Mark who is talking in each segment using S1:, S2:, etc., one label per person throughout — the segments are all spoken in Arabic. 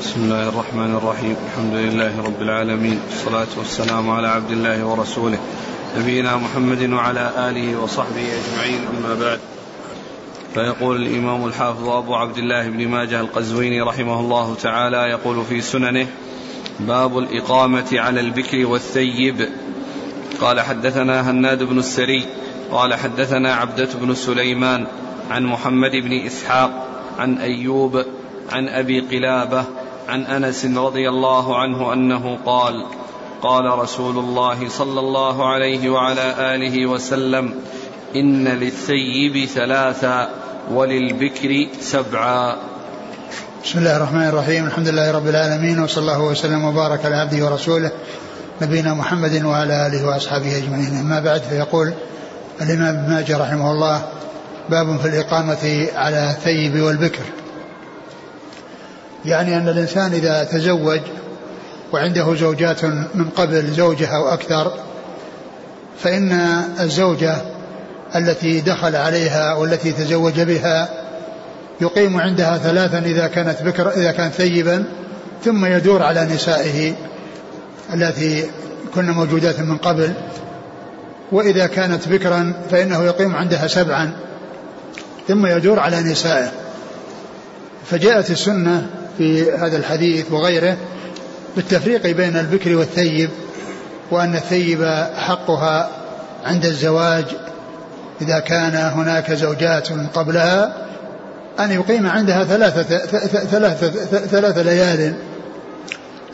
S1: بسم الله الرحمن الرحيم الحمد لله رب العالمين والصلاة والسلام على عبد الله ورسوله نبينا محمد وعلى آله وصحبه أجمعين أما بعد فيقول الإمام الحافظ أبو عبد الله بن ماجه القزويني رحمه الله تعالى يقول في سننه باب الإقامة على البكر والثيب. قال حدثنا هناد بن السري قال حدثنا عبدة بن سليمان عن محمد بن إسحاق عن أيوب عن أبي قلابة عن أنس رضي الله عنه أنه قال قال رسول الله صلى الله عليه وعلى آله وسلم إن للثيب ثلاثا وللبكر سبعا.
S2: بسم الله الرحمن الرحيم. الحمد لله رب العالمين وصلى الله وسلم وبارك على عبده ورسوله نبينا محمد وعلى آله وأصحابه أجمعين. أما بعد فيقول الإمام ابن ماجه رحمه الله باب في الإقامة على الثيب والبكر. يعني أن الإنسان إذا تزوج وعنده زوجات من قبل زوجة أو أكثر فإن الزوجة التي دخل عليها والتي تزوج بها يقيم عندها ثلاثا إذا كانت بكر إذا كانت ثيبا ثم يدور على نسائه التي كن موجودات من قبل. وإذا كانت بكرا فإنه يقيم عندها سبعا ثم يدور على نسائه. فجاءت السنة في هذا الحديث وغيره بالتفريق بين البكر والثيب وأن الثيب حقها عند الزواج إذا كان هناك زوجات قبلها أن يقيم عندها ثلاثة ثلاثة ثلاثة ليال.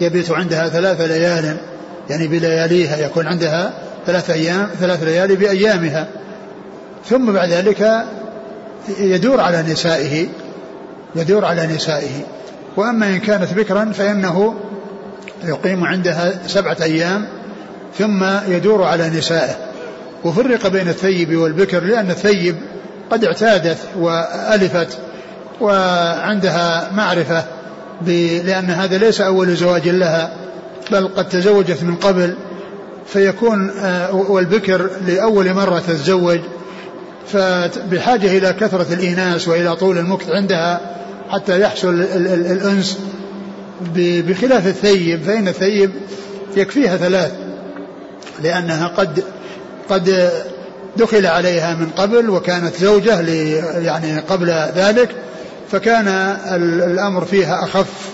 S2: يبيت عندها ثلاث ليال يعني بلياليها يكون عندها ثلاث أيام ثلاث ليالي بأيامها. ثم بعد ذلك يدور على نسائه يدور على نسائه. وأما إن كانت بكرا فإنه يقيم عندها سبعة أيام ثم يدور على نسائه. وفرق بين الثيب والبكر لأن الثيب قد اعتادت وألفت وعندها معرفة لأن هذا ليس أول زواج لها بل قد تزوجت من قبل. فيكون آه، والبكر لأول مرة تتزوج فبحاجة إلى كثرة الإيناس وإلى طول المكث عندها حتى يحصل الأنس بخلاف الثيب فإن الثيب يكفيها ثلاث لأنها قد قد دخل عليها من قبل وكانت زوجة يعني قبل ذلك فكان الأمر فيها أخف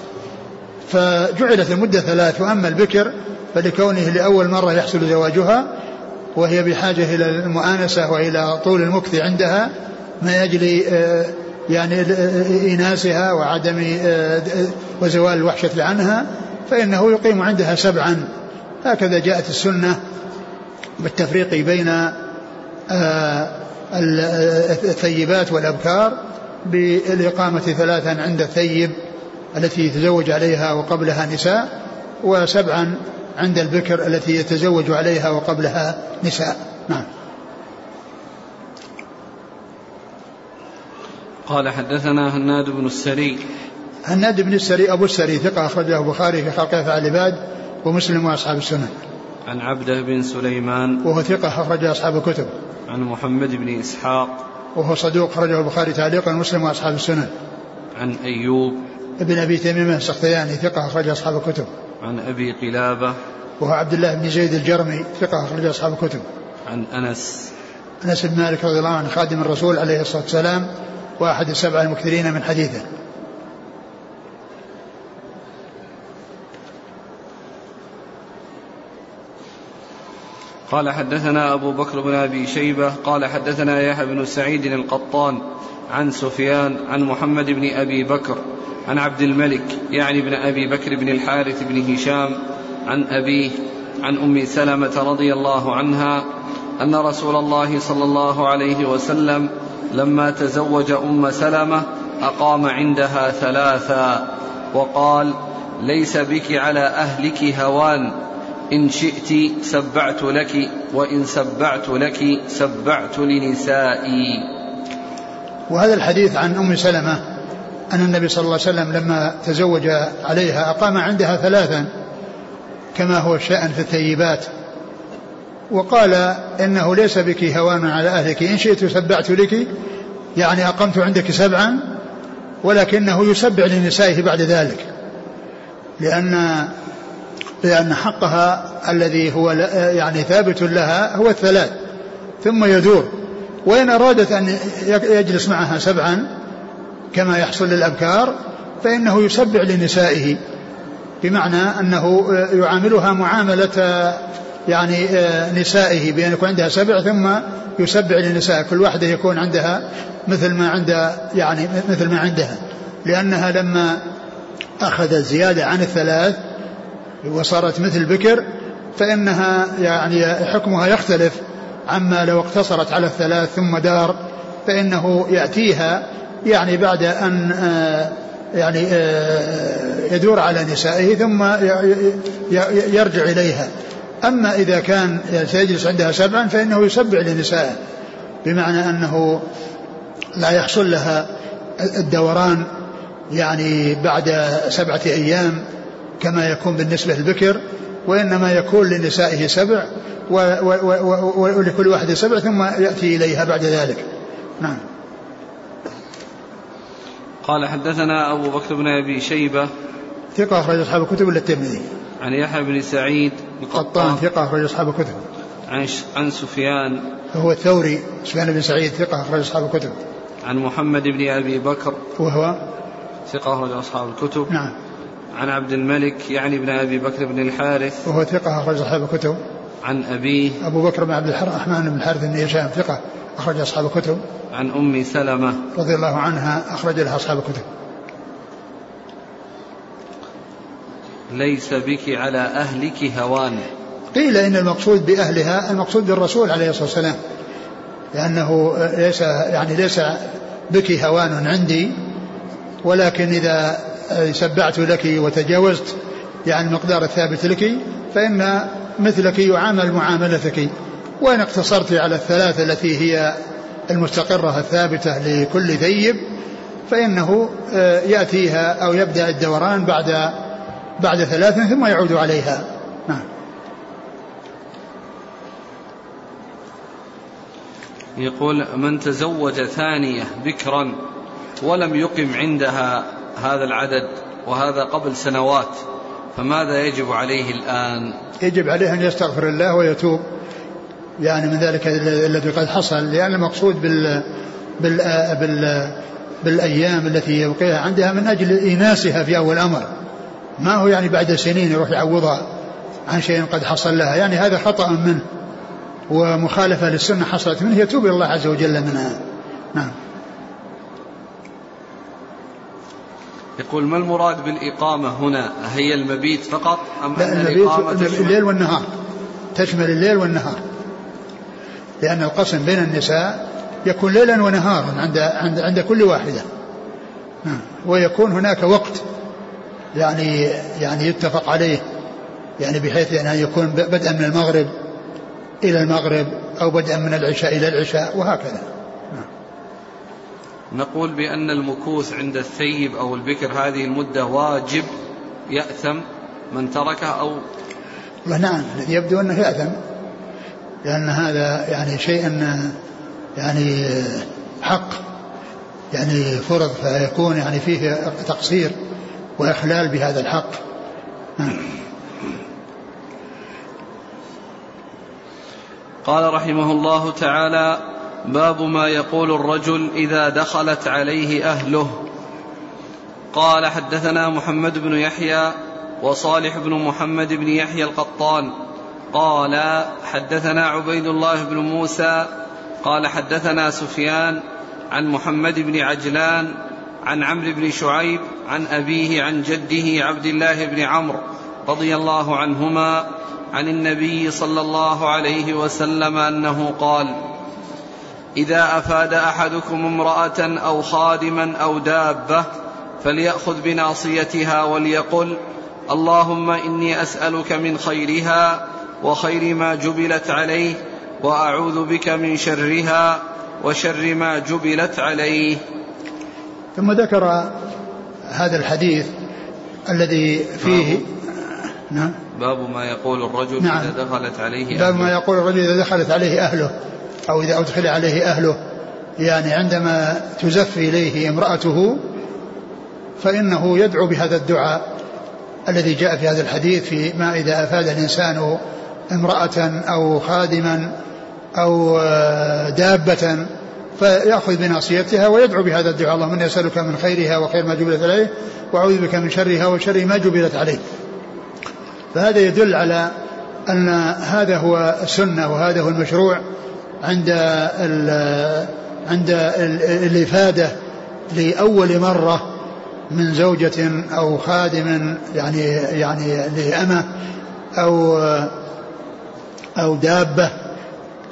S2: فجعلت المدة ثلاث وأما البكر فلكونه لأول مرة يحصل زواجها وهي بحاجة إلى المؤانسة وإلى طول المكث عندها ما يجري آه، يعني إناسها وعدم آه، وزوال الوحشة عنها فإنه يقيم عندها سبعا. هكذا جاءت السنة بالتفريق بين آه، الثيبات والأبكار بالإقامة ثلاثا عند الثيب التي يتزوج عليها وقبلها نساء وسبعا عند البكر التي يتزوج عليها وقبلها نساء.
S1: قال حدثنا هناد بن السري.
S2: هناد بن السري أبو السري ثقة أخرجه البخاري في خلق أفعال العباد ومسلم وأصحاب السنن
S1: عن عبده بن سليمان.
S2: وهو ثقة أخرج أصحاب الكتب.
S1: عن محمد بن إسحاق.
S2: وهو صدوق أخرجه البخاري تعليقا ومسلم وأصحاب السنن
S1: عن أيوب.
S2: ابن أبي تميم السختياني ثقة أخرج أصحاب الكتب.
S1: عن أبي قلابة.
S2: وهو عبد الله بن زيد الجرمي ثقة أخرج أصحاب الكتب.
S1: عن أنس.
S2: أنس بن مالك رضي الله عنه خادم الرسول عليه الصلاة والسلام. وأحد السبعة المكثرين من حديثه.
S1: قال حدثنا أبو بكر بن أبي شيبة قال حدثنا يحيى بن سعيد القطان عن سفيان عن محمد بن أبي بكر عن عبد الملك يعني بن أبي بكر بن الحارث بن هشام عن أبيه عن أم سلمة رضي الله عنها أن رسول الله صلى الله عليه وسلم لما تزوج أم سلمة أقام عندها ثلاثا وقال ليس بك على أهلك هوان. إن شئت سبعت لك وإن سبعت لك سبعت لنسائي.
S2: وهذا الحديث عن أم سلمة أن النبي صلى الله عليه وسلم لما تزوج عليها أقام عندها ثلاثا كما هو الشأن في الثيبات. وقال إنه ليس بك هوان على أهلك. إن شئت سبعت لك يعني أقمت عندك سبعا ولكنه يسبع لنسائه بعد ذلك. لأن لأن حقها الذي هو يعني ثابت لها هو الثلاث ثم يدور. وإن أرادت أن يجلس معها سبعا كما يحصل للأبكار فإنه يسبع لنسائه بمعنى أنه يعاملها معاملة يعني نسائه بأن يكون عندها سبع ثم يسبع للنساء كل واحدة يكون عندها مثل ما عند يعني مثل ما عندها. لأنها لما أخذت زيادة عن الثلاث وصارت مثل بكر فإنها يعني حكمها يختلف عما لو اقتصرت على الثلاث ثم دار فإنه يأتيها يعني بعد أن آه، يعني آه، يدور على نسائه ثم يرجع إليها. أما إذا كان سيجلس عندها سبعا فإنه يسبع لنسائه بمعنى أنه لا يحصل لها الدوران يعني بعد سبعة أيام كما يكون بالنسبة للبكر وإنما يكون لنسائه سبع ولكل واحد سبع ثم يأتي إليها بعد ذلك. نعم.
S1: قال حدثنا أبو بكر بن أبي شيبة.
S2: ثقة أخرج أصحاب الكتب إلا الترمذي.
S1: عن يحيى بن سعيد
S2: القطان ثقة أخرج أصحاب الكتب.
S1: عن عن سفيان.
S2: هو الثوري سفيان بن سعيد ثقة أخرج أصحاب الكتب.
S1: عن محمد بن أبي بكر
S2: وهو؟
S1: ثقة أخرج أصحاب الكتب.
S2: نعم.
S1: عن عبد الملك يعني بن أبي بكر بن الحارث.
S2: وهو ثقة أخرج أصحاب الكتب.
S1: عن أبيه.
S2: أبو بكر بن عبد الرحمن بن الحارث بن هشام ثقة أخرج أصحاب الكتب.
S1: عن أم سلمة.
S2: رضي الله عنها أخرج لها أصحاب الكتب.
S1: ليس بك على أهلك هوان.
S2: قيل إن المقصود بأهلها المقصود بالرسول عليه الصلاة والسلام لأنه ليس يعني ليس بك هوان عندي ولكن إذا سبعت لك وتجاوزت يعني المقدار الثابت لك فإن مثلك يعامل معاملتك. وإن اقتصرت على الثلاثة التي هي المستقرة الثابتة لكل ثيب فإنه آه، يأتيها أو يبدأ الدوران بعد بعد ثلاث ثم يعود عليها. نعم.
S1: يقول من تزوج ثانية بكرا ولم يقم عندها هذا العدد وهذا قبل سنوات فماذا يجب عليه الآن؟
S2: يجب عليه أن يستغفر الله ويتوب. يعني من ذلك الذي قد حصل. لأن المقصود بال, بال... بال... بالأيام التي يبقيها عندها من أجل إيناسها في أول أمر. ما هو يعني بعد سنين يروح يعوضها عن شيء قد حصل لها؟ يعني هذا خطأ منه ومخالفة للسنة حصلت منه. يتوب إلى الله عز وجل منها. نعم.
S1: يقول ما المراد بالإقامة هنا؟ هي المبيت فقط أم
S2: لا أن الإقامة الليل والنهار. تشمل الليل والنهار. لأن القسم بين النساء يكون ليلا ونهارا عند عند عند كل واحدة. نعم. ويكون هناك وقت يعني يعني يتفق عليه. يعني بحيث أن يكون بدءا من المغرب إلى المغرب أو بدءا من العشاء إلى العشاء وهكذا.
S1: نقول بأن المكوث عند الثيب أو البكر هذه المدة واجب يأثم من تركه أو
S2: نعم الذي يبدو أنه يأثم لأن هذا يعني شيء يعني حق يعني فرض فيكون يعني فيه تقصير. وإخلال بهذا الحق. نعم.
S1: قال رحمه الله تعالى باب ما يقول الرجل إذا دخلت عليه أهله. قال حدثنا محمد بن يحيى وصالح بن محمد بن يحيى القطان. قال حدثنا عبيد الله بن موسى. قال حدثنا سفيان عن محمد بن عجلان عن عمرو بن شعيب عن أبيه عن جده عبد الله بن عمرو رضي الله عنهما عن النبي صلى الله عليه وسلم أنه قال إذا أفاد أحدكم امرأة أو خادما أو دابة فليأخذ بناصيتها وليقل اللهم إني أسألك من خيرها وخير ما جبلت عليه وأعوذ بك من شرها وشر ما جبلت عليه.
S2: ثم ذكر هذا الحديث الذي فيه
S1: نعم. باب ما يقول الرجل نعم. إذا دخلت عليه أهله
S2: باب ما يقول الرجل إذا دخلت عليه أهله أو إذا أدخل عليه أهله. يعني عندما تزف إليه امرأته فإنه يدعو بهذا الدعاء الذي جاء في هذا الحديث في ما إذا أفاد الإنسان امرأة أو خادما أو آه، دابة فيأخذ بناصيتها ويدعو بهذا الدعاء. اللهم إني أسألك من خيرها وخير ما جبلت عليه وأعوذ بك من شرها وشر ما جبلت عليه. فهذا يدل على أن هذا هو السنة وهذا هو المشروع عند عند الإفادة لأول مرة من زوجة أو خادم يعني يعني لأمة أو أو دابة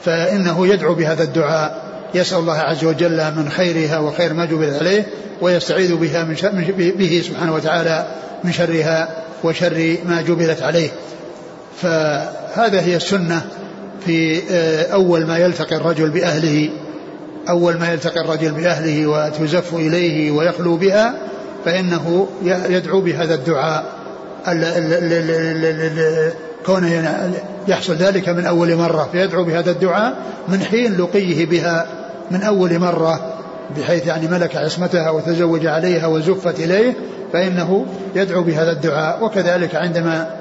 S2: فإنه يدعو بهذا الدعاء. يسأل الله عز وجل من خيرها وخير ما جبل عليه ويستعيذ بها من شر به سبحانه وتعالى من شرها وشر ما جبلت عليه. فهذا هي السنة في آه، أول ما يلتقي الرجل بأهله أول ما يلتقي الرجل بأهله وتزف إليه ويخلو بها فإنه يدعو بهذا الدعاء كونه يحصل ذلك من أول مرة فيدعو بهذا الدعاء من حين لقيه بها من أول مرة بحيث يعني ملك عصمتها وتزوج عليها وزفت إليه فإنه يدعو بهذا الدعاء. وكذلك عندما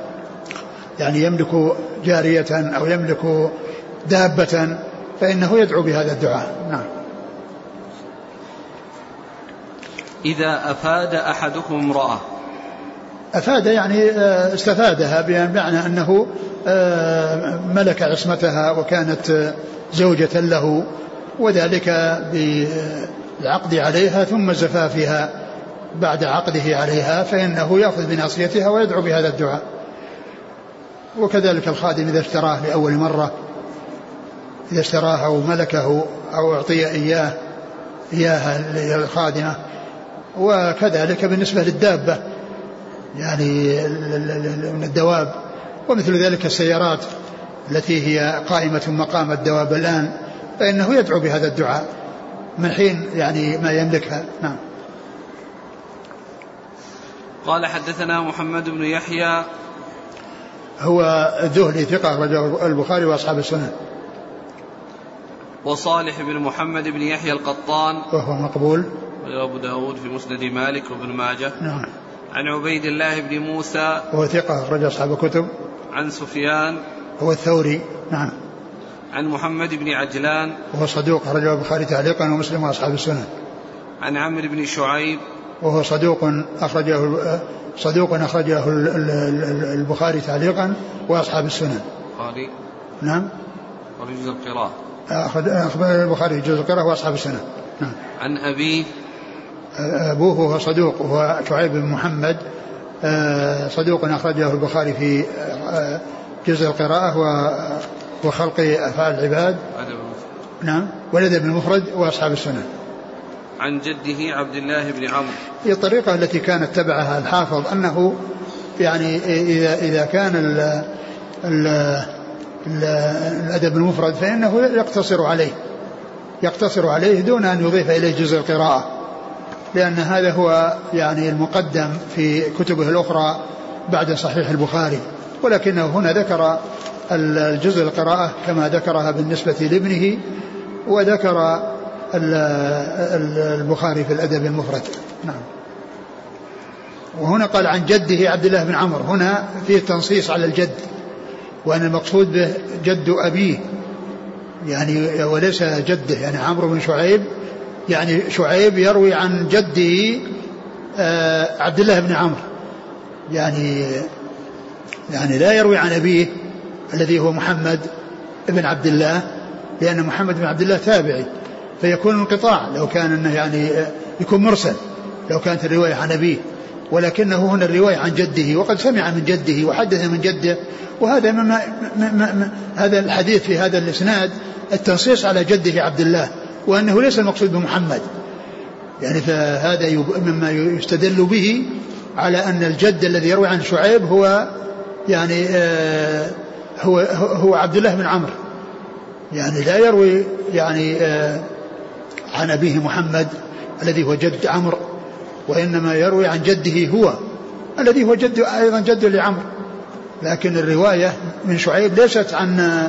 S2: يعني يملك جارية أو يملك دابة فإنه يدعو بهذا الدعاء. نعم.
S1: إذا أفاد أحدكم امرأة.
S2: أفاد يعني آه، استفادها بمعنى أنه ملك عصمتها وكانت زوجة له وذلك بالعقد عليها ثم زفافها بعد عقده عليها فإنه يأخذ بناصيتها ويدعو بهذا الدعاء. وكذلك الخادم إذا اشتراه لأول مرة إذا اشتراه أو ملكه أو أعطي إياه إياها للخادمة. وكذلك بالنسبة للدابة يعني من الدواب. ومثل ذلك السيارات التي هي قائمة مقام الدواب الآن فإنه يدعو بهذا الدعاء من حين يعني ما يملكها. نعم.
S1: قال حدثنا محمد بن يحيى.
S2: هو الذهلي ثقة رجل البخاري وأصحاب السنن
S1: وصالح بن محمد بن يحيى القطان.
S2: وهو مقبول.
S1: وأبو داود في مسند مالك وابن ماجه.
S2: نعم.
S1: عن عبيد الله بن موسى
S2: وهو ثقة رجل أصحاب الكتب.
S1: عن سفيان
S2: هو الثوري نعم.
S1: عن محمد بن عجلان
S2: وهو صدوق رجل البخاري تعليقا ومسلم وأصحاب السنن.
S1: عن عمرو بن شعيب
S2: وهو صدوق أخرجه صدوق أخرجه البخاري تعليقا وأصحاب السنن.
S1: البخاري
S2: نعم.
S1: ورجز القراءة.
S2: أخبر البخاري جزء القراءة وأصحاب السنن. نعم.
S1: عن أبيه
S2: أبوه هو صدوق وهو شعيب بن محمد آه، صدوق أخرجه البخاري في آه، جزء القراءة وخلق أفعال العباد. نعم. والأدب المفرد وأصحاب السنن
S1: عن جده عبد الله بن عمرو.
S2: هي الطريقة التي كانت اتبعها الحافظ أنه يعني إذا إذا كان ال ال الأدب المفرد فإنه يقتصر عليه يقتصر عليه دون أن يضيف إليه جزء القراءة. لأن هذا هو يعني المقدم في كتبه الأخرى بعد صحيح البخاري ولكنه هنا ذكر الجزء القراءة كما ذكرها بالنسبة لابنه وذكر البخاري في الأدب المفرد. نعم. وهنا قال عن جده عبد الله بن عمرو هنا فيه تنصيص على الجد وأن المقصود به جد أبيه يعني وليس جده يعني عمرو بن شعيب يعني شعيب يروي عن جده آه، عبد الله بن عمرو. يعني يعني لا يروي عن أبيه الذي هو محمد بن عبد الله لأن محمد بن عبد الله تابعي. فيكون انقطاع لو كان إنه يعني آه، يكون مرسل لو كانت الرواية عن أبيه. ولكنه هنا الرواية عن جده وقد سمع من جده وحدث من جده. وهذا مما ما هذا الحديث في هذا الإسناد التنصيص على جده عبد الله. وأنه ليس المقصود بمحمد. يعني فهذا مما يستدل به على أن الجد الذي يروي عن شعيب هو يعني آه هو هو عبد الله بن عمرو. يعني لا يروي يعني آه عن أبيه محمد الذي هو جد عمرو وإنما يروي عن جده هو الذي هو جد أيضا جد لعمرو. لكن الرواية من شعيب ليست عن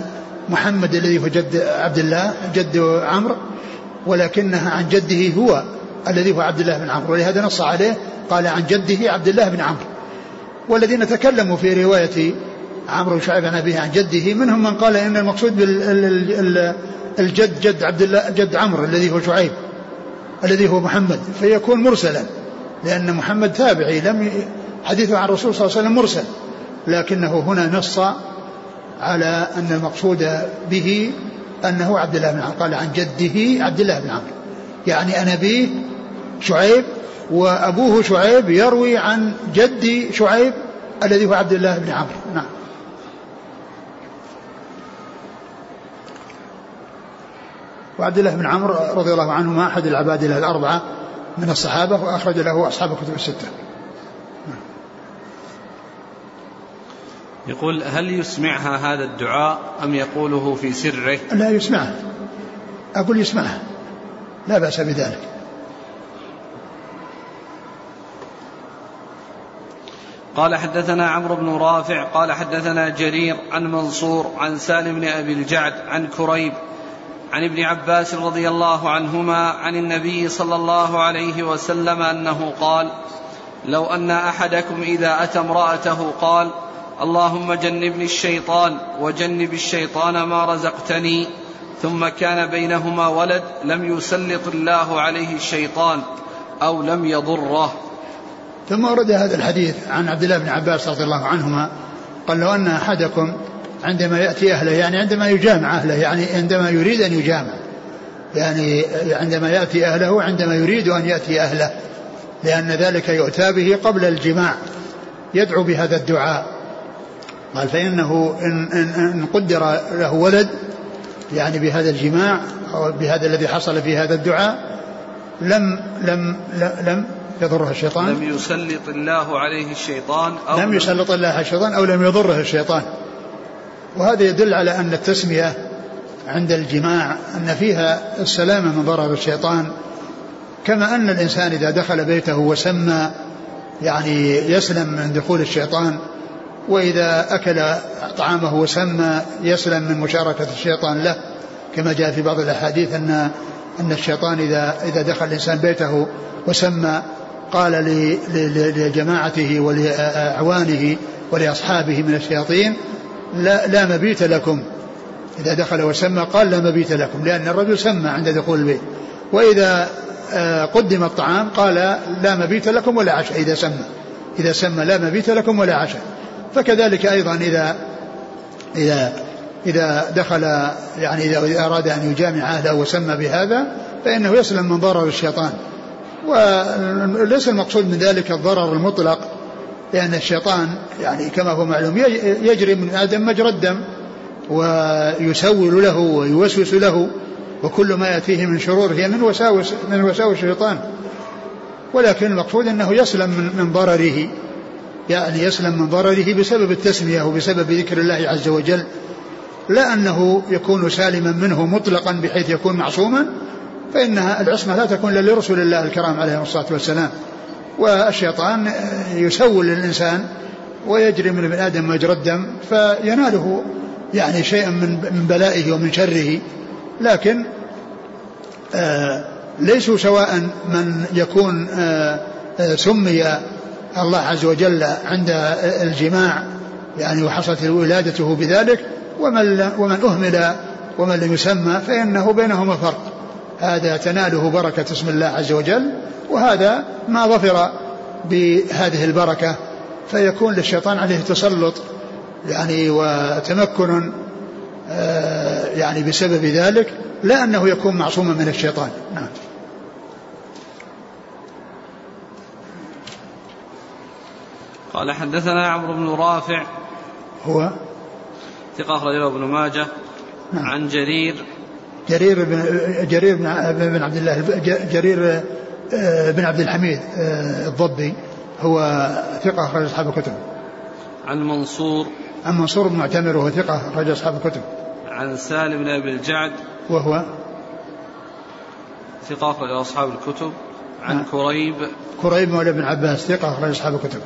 S2: محمد الذي هو جد عبد الله جد عمرو. ولكنها عن جده هو الذي هو عبد الله بن عمرو. ولهذا نص عليه قال عن جده عبد الله بن عمرو. والذين تكلموا في رواية عمرو بن شعيب عن أبيه عن جده منهم من قال إن المقصود بالجد جد عبد الله جد عمرو الذي هو شعيب الذي هو محمد. فيكون مرسلا لأن محمد تابعي لم حديثه عن الرسول صلى الله عليه وسلم مرسل. لكنه هنا نص على أن المقصود به أنه عبد الله بن عمرو قال عن جده عبد الله بن عمرو. يعني أنا أبيه شعيب وأبوه شعيب يروي عن جدي شعيب الذي هو عبد الله بن عمرو. نعم. وعبد الله بن عمرو رضي الله عنهما أحد العبادلة الأربعة من الصحابة وأخرج له أصحاب الكتب الستة.
S1: يقول هل يسمعها هذا الدعاء أم يقوله في سره؟
S2: لا يسمعها. أقول يسمعها. لا بأس بذلك.
S1: قال حدثنا عمرو بن رافع قال حدثنا جرير عن منصور عن سالم بن أبي الجعد عن كريب عن ابن عباس رضي الله عنهما عن النبي صلى الله عليه وسلم أنه قال لو أن أحدكم إذا أتى امرأته قال اللهم جنبني الشيطان وجنب الشيطان ما رزقتني ثم كان بينهما ولد لم يسلط الله عليه الشيطان أو لم يضره.
S2: ثم ورد هذا الحديث عن عبد الله بن عباس رضي الله عنهما قال لو أن أحدكم عندما يأتي أهله يعني عندما يجامع أهله يعني عندما يريد أن يجامع يعني عندما يأتي أهله عندما يريد أن يأتي أهله لأن ذلك يؤتى به قبل الجماع يدعو بهذا الدعاء. قال فإنه إن إن, إن قدر له ولد يعني بهذا الجماع أو بهذا الذي حصل في هذا الدعاء لم لم لم يضره الشيطان.
S1: لم يسلط الله عليه الشيطان أو
S2: لم يسلط الله عليه الشيطان أو لم يضره الشيطان. وهذا يدل على أن التسمية عند الجماع أن فيها السلامة من ضرر الشيطان. كما أن الإنسان إذا دخل بيته وسمى يعني يسلم من دخول الشيطان وإذا أكل طعامه وسمى يسلم من مشاركة الشيطان له كما جاء في بعض الأحاديث أن أن الشيطان إذا إذا دخل الإنسان بيته وسمى قال لجماعته ولأعوانه ولأصحابه من الشياطين لا, لا مبيت لكم. إذا دخل وسمى قال لا مبيت لكم لأن الرجل سمى عند دخول البيت. وإذا آه، قدم الطعام قال لا مبيت لكم ولا عشاء إذا سمى. إذا سمى لا مبيت لكم ولا عشاء. فكذلك أيضا إذا إذا إذا دخل يعني إذا أراد أن يجامع أهله وسمى بهذا فإنه يسلم من ضرر الشيطان. وليس المقصود من ذلك الضرر المطلق لأن الشيطان يعني كما هو معلوم يجري من آدم مجرى الدم ويسول له ويوسوس له وكل ما يأتيه من شرور هي من وساوس من وساوس الشيطان. ولكن المقصود أنه يسلم من, من ضرره. يعني يسلم من ضرره بسبب التسمية وبسبب ذكر الله عز وجل لا أنه يكون سالما منه مطلقا بحيث يكون معصوما فإنها العصمة لا تكون إلا لرسل الله الكرام عليهم الصلاة والسلام. والشيطان يسول للإنسان ويجري من ابن آدم مجرى الدم فيناله يعني شيئا من بلائه ومن شره. لكن آه ليسوا سواء من يكون آه آه سمي الله عز وجل عند الجماع يعني وحصلت ولادته بذلك ومن ومن أهمل ومن لم يسمى فإنه بينهما فرق. هذا تناله بركة اسم الله عز وجل وهذا ما ظفر بهذه البركة فيكون للشيطان عليه تسلط يعني وتمكن آه، يعني بسبب ذلك لا أنه يكون معصوما من الشيطان. نعم.
S1: قال حدثنا عمرو بن رافع
S2: هو
S1: ثقة أخرجه ابن ماجه نعم. عن جرير
S2: جرير بن جرير بن عبد الله جرير آه، بن عبد الحميد آه، الضبي هو ثقة أخرج أصحاب الكتب.
S1: عن منصور
S2: عن منصور بن معتمر وهو ثقة أخرج أصحاب الكتب.
S1: عن سالم بن أبي الجعد
S2: وهو
S1: ثقة أخرج أصحاب الكتب. عن نعم. كريب
S2: كريب مولى بن عباس ثقة أخرج أصحاب الكتب.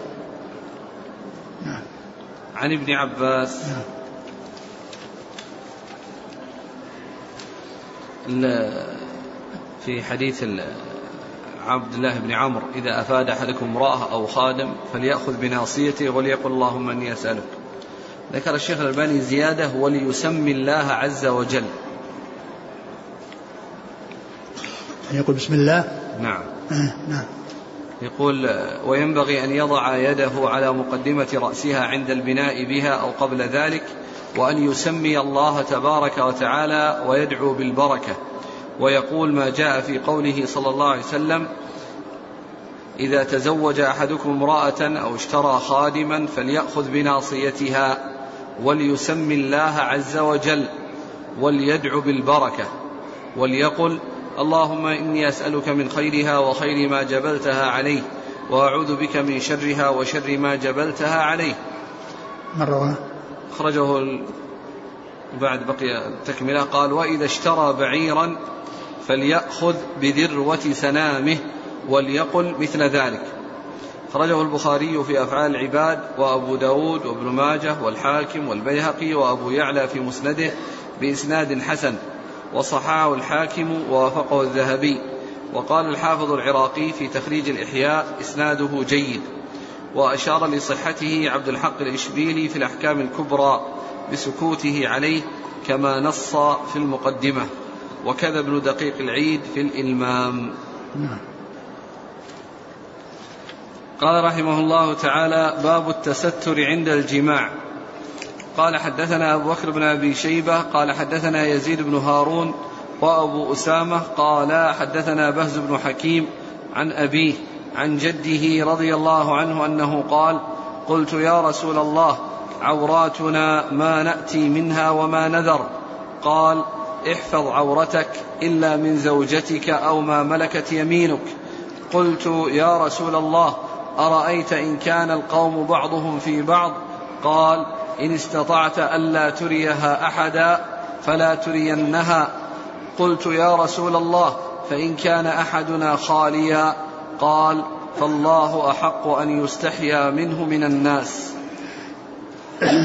S1: عن ابن عباس. في حديث عبد الله بن عمرو إذا أفاد أحدكم امرأة أو خادم فليأخذ بناصيته وليقل اللهم إني أسألك. ذكر الشيخ الألباني زيادة وليسمي الله عز وجل.
S2: يقول بسم الله؟
S1: نعم.
S2: آه نعم.
S1: يقول وينبغي أن يضع يده على مقدمة رأسها عند البناء بها أو قبل ذلك وأن يسمي الله تبارك وتعالى ويدعو بالبركة. ويقول ما جاء في قوله صلى الله عليه وسلم إذا تزوج أحدكم امرأة أو اشترى خادما فليأخذ بناصيتها وليسمي الله عز وجل وليدعو بالبركة. وليقل اللهم إني أسألك من خيرها وخير ما جبلتها عليه وأعوذ بك من شرها وشر ما جبلتها عليه.
S2: مرة
S1: أخرجه بعد بقي تكملة قال وإذا اشترى بعيرا فليأخذ بذروة سنامه وليقل مثل ذلك. خرجه البخاري في أفعال العباد وأبو داود وابن ماجه والحاكم والبيهقي وأبو يعلى في مسنده بإسناد حسن. وصححه الحاكم ووافقه الذهبي. وقال الحافظ العراقي في تخريج الإحياء إسناده جيد. وأشار لصحته عبد الحق الإشبيلي في الأحكام الكبرى بسكوته عليه كما نص في المقدمة. وكذا ابن دقيق العيد في الإلمام. نعم. قال رحمه الله تعالى باب التستر عند الجماع. قال حدثنا أبو بكر بن أبي شيبة قال حدثنا يزيد بن هارون وأبو أسامة قال حدثنا بهز بن حكيم عن أبيه عن جده رضي الله عنه أنه قال قلت يا رسول الله عوراتنا ما نأتي منها وما نذر. قال احفظ عورتك إلا من زوجتك أو ما ملكت يمينك. قلت يا رسول الله أرأيت إن كان القوم بعضهم في بعض؟ قال إن استطعت ألا تريها أحدا فلا ترينها. قلت يا رسول الله فإن كان أحدنا خاليا قال فالله أحق أن يستحيا منه من الناس.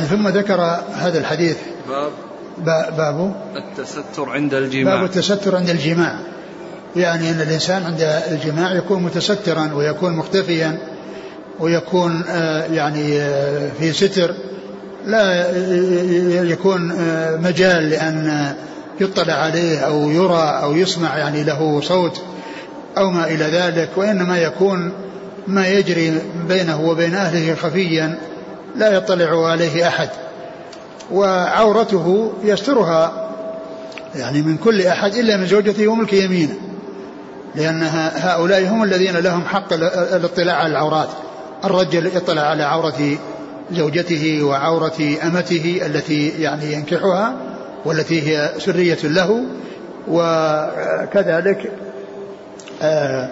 S2: ثم ذكر هذا الحديث.
S1: باب.
S2: باب
S1: التستر عند الجماع.
S2: باب التستر عند الجماع. يعني أن الإنسان عند الجماع يكون متسترا ويكون مختفيا ويكون آه، يعني آه، في ستر. لا يكون مجال لأن يطلع عليه أو يرى أو يسمع يعني له صوت أو ما إلى ذلك وإنما يكون ما يجري بينه وبين أهله خفيا لا يطلع عليه أحد. وعورته يسترها يعني من كل أحد إلا من زوجته وملك يمينه لأن هؤلاء هم الذين لهم حق الاطلاع على العورات الرجل يطلع على عورة زوجته وعورة أمته التي يعني ينكحها والتي هي سرية له وكذلك آه،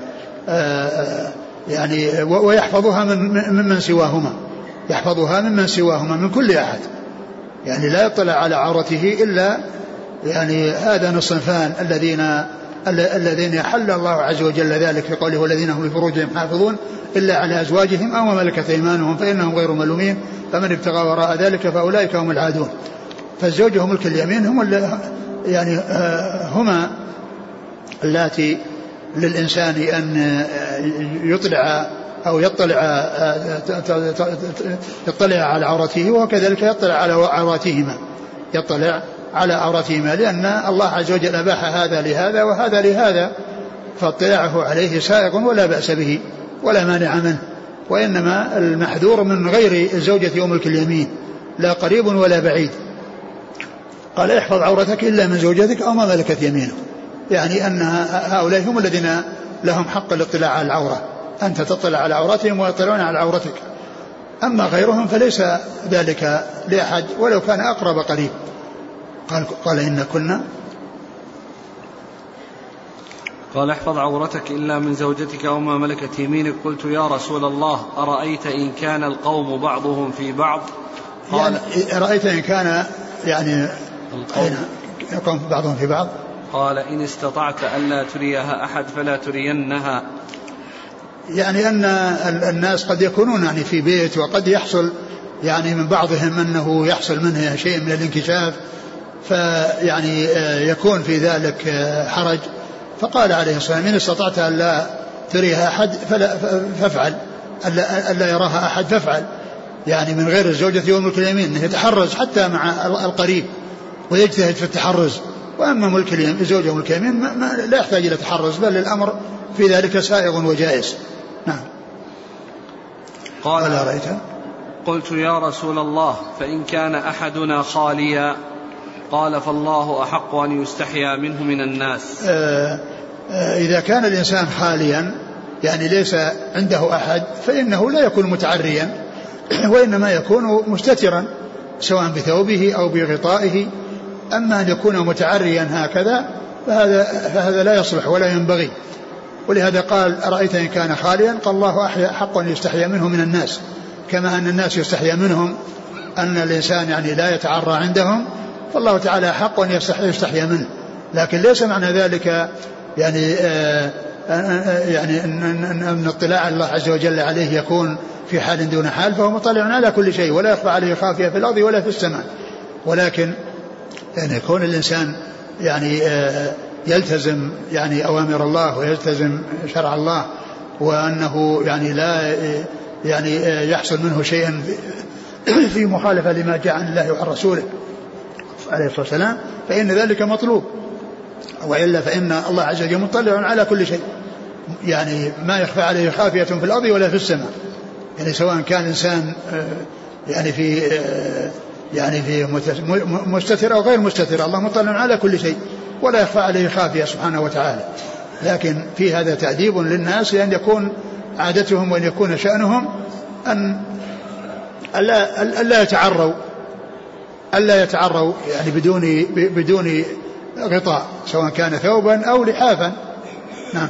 S2: آه، يعني ويحفظها من ممن سواهما يحفظها ممن سواهما من كل أحد. يعني لا يطلع على عورته إلا يعني هذان الصنفان الذين الذين حل الله عز وجل ذلك في قوله والذين هم لفروجهم حافظون إلا على أزواجهم أو ملكت أيمانهم فإنهم غير ملومين فمن ابتغى وراء ذلك فأولئك هم العادون. فالزوجة وملك اليمين هم يعني آه، هما اللاتي للإنسان أن آه، يطلع أو يطلع آه، يطلع على عورته وكذلك يطلع على عوراتهما. يطلع على عورتهما لأن الله عز وجل أباح هذا لهذا وهذا لهذا فاطلاعه عليه سائغ ولا بأس به ولا مانع منه وإنما المحذور من غير الزوجة وملك اليمين لا قريب ولا بعيد. قال احفظ عورتك إلا من زوجتك أو ما ملكت يمينك يعني أن هؤلاء هم الذين لهم حق الاطلاع على العورة أنت تطلع على عورتهم ويطلعون على عورتك. أما غيرهم فليس ذلك لأحد ولو كان أقرب قريب. قال, قال إن كنا
S1: قال احفظ عورتك إلا من زوجتك أو ما ملكت يمينك. قلت يا رسول الله أرأيت إن كان القوم بعضهم في بعض؟
S2: قال يعني رأيت إن كان يعني القوم. القوم بعضهم في بعض؟
S1: قال إن استطعت ألا تريها أحد فلا ترينها.
S2: يعني أن الناس قد يكونون يعني في بيت وقد يحصل يعني من بعضهم أنه يحصل منه شيء من الانكشاف. فيعني آه، يكون في ذلك آه، حرج. فقال عليه الصلاة والسلام إن استطعت أن لا تريها أحد فلا فافعل. ألا, ألا يراها أحد فافعل. يعني من غير الزوجة يوم ملك اليمين أنه يتحرز حتى مع القريب ويجتهد في التحرز. وأما ملك اليمين زوجة ملك اليمين لا يحتاج إلى تحرز بل الأمر في ذلك سائغ وجائز. نعم.
S1: قال قال رأيت قلت يا رسول الله فإن كان أحدنا خاليا قال فالله أحق أن يستحيا منه من الناس.
S2: آه آه إذا كان الإنسان خاليا يعني ليس عنده أحد فإنه لا يكون متعريا وإنما يكون مستترا سواء بثوبه أو بغطائه. أما أن يكون متعريا هكذا فهذا, فهذا لا يصلح ولا ينبغي. ولهذا قال أرأيت إن كان خاليا قال الله أحيا حق أن يستحيا منه من الناس. كما أن الناس يستحيا منهم أن الإنسان يعني لا يتعرى عندهم فالله تعالى حق أن يستحيا منه. لكن ليس معنى ذلك يعني آه يعني أن اطلاع الله عز وجل عليه يكون في حال دون حال فهو مطلع على كل شيء ولا يخفى عليه خافية في الأرض ولا في السماء. ولكن يعني يكون الإنسان يعني آه، يلتزم يعني أوامر الله ويلتزم شرع الله وأنه يعني لا يعني آه، يحصل منه شيئا في مخالفة لما جاء عن الله وعن رسوله. عليه الصلاة والسلام فإن ذلك مطلوب. وإلا فإن الله عز وجل مطلع على كل شيء. يعني ما يخفى عليه خافية في الأرض ولا في السماء. يعني سواء كان إنسان آه، يعني في آه، يعني في مستتر أو غير مستتر الله مطلع على كل شيء ولا يخفى عليه خافية سبحانه وتعالى. لكن في هذا تأديب للناس لأن يكون عادتهم وأن يكون شأنهم أن ألا, ألا يتعروا ألا يتعروا يعني بدون بدون غطاء سواء كان ثوبا أو لحافا. نعم.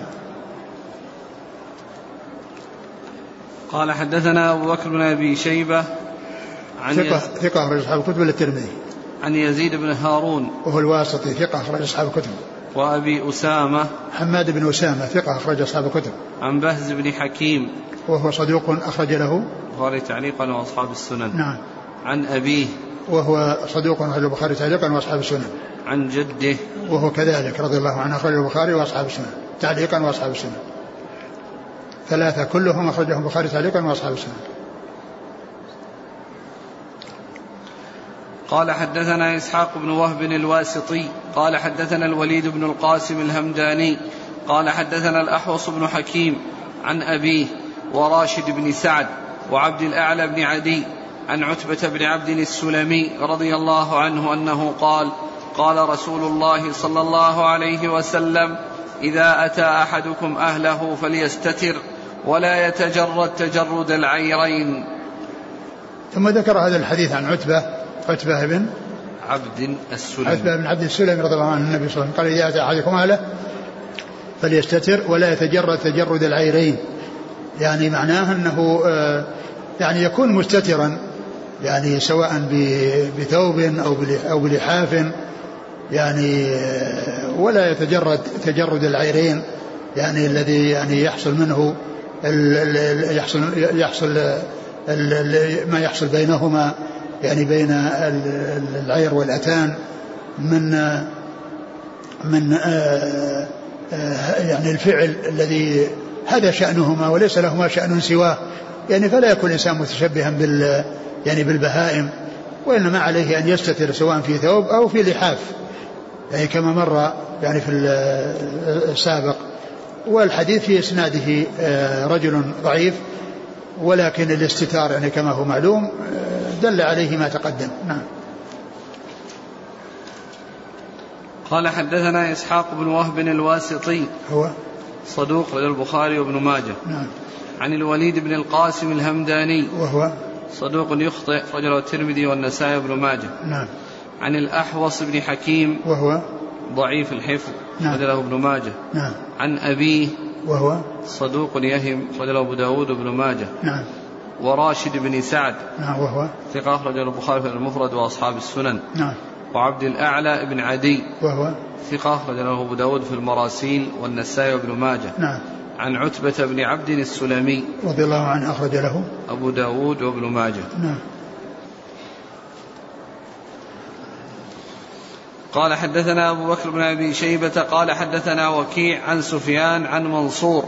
S1: قال حدثنا أبو بكر بن أبي شيبة
S2: عن ثقة ثقة أخرج أصحاب الكتب للترمذي
S1: عن يزيد بن هارون
S2: وهو الواسطي ثقة أخرج أصحاب الكتب.
S1: وأبي أسامة
S2: حماد بن أسامة ثقة أخرج أصحاب الكتب.
S1: عن بهز بن حكيم
S2: وهو صدوق أخرج له.
S1: البخاري تعليقا وأصحاب السنن.
S2: نعم.
S1: عن أبيه
S2: وهو صدوق أخرج البخاري تعليقا وأصحاب السنن
S1: عن جده.
S2: وهو كذلك رضي الله عنه أخرج البخاري وأصحاب السنن تعليقا وأصحاب السنن ثلاثة كلهم أخرجهم البخاري تعليقا وأصحاب السنن
S1: قال حدثنا إسحاق بن وهب الواسطي قال حدثنا الوليد بن القاسم الهمداني قال حدثنا الأحوص بن حكيم عن أبيه وراشد بن سعد وعبد الأعلى بن عدي عن عتبة بن عبد السلمي رضي الله عنه أنه قال قال رسول الله صلى الله عليه وسلم إذا أتى أحدكم أهله فليستتر ولا يتجرد تجرد العيرين.
S2: ثم ذكر هذا الحديث عن عتبة عتبة بن
S1: عبد السلمي.
S2: عتبة بن عبد السلمي رضي الله عنه النبي صلى الله عليه وسلم قال إذا أتى أحدكم أهله فليستتر ولا يتجرد تجرد العيرين. يعني معناه أنه آه، يعني يكون مستترا. يعني سواء بثوب أو أو بلحاف يعني ولا يتجرد تجرد العيرين يعني الذي يعني يحصل منه يحصل يحصل ما يحصل بينهما يعني بين العير والأتان من من آه، آه، يعني الفعل الذي هذا شأنهما وليس لهما شأن سواه يعني فلا يكون الإنسان متشبها بال يعني بالبهائم وإنما عليه أن يستتر سواء في ثوب أو في لحاف. يعني كما مر يعني في السابق. والحديث في إسناده آه، رجل ضعيف ولكن الاستتار يعني كما هو معلوم آه، دل عليه ما تقدم. نعم.
S1: قال حدثنا إسحاق بن وهب الواسطي
S2: هو؟
S1: صدوق للبخاري وابن ماجه.
S2: نعم.
S1: عن الوليد بن القاسم الهمداني
S2: وهو؟
S1: صدوق يخطئ رجل الترمذي والنسائي وابن ماجه.
S2: نعم.
S1: عن الأحوص بن حكيم
S2: وهو؟
S1: ضعيف الحفظ
S2: نعم.
S1: له ابن ماجه.
S2: نعم.
S1: عن أبيه
S2: وهو؟
S1: صدوق يهم له أبو داود وابن ماجه.
S2: نعم.
S1: وراشد بن سعد.
S2: نعم وهو؟
S1: ثقة أخرج البخاري في المفرد وأصحاب السنن.
S2: نعم.
S1: وعبد الأعلى بن عدي.
S2: وهو؟
S1: ثقة أخرج له أبو داود في المراسيل والنسائي وابن ماجه.
S2: نعم.
S1: عن عتبة بن عبد السلمي
S2: رضي الله عنه أخرج له.
S1: أبو داود وابن ماجه.
S2: نعم.
S1: قال حدثنا أبو بكر بن أبي شيبة قال حدثنا وكيع عن سفيان عن منصور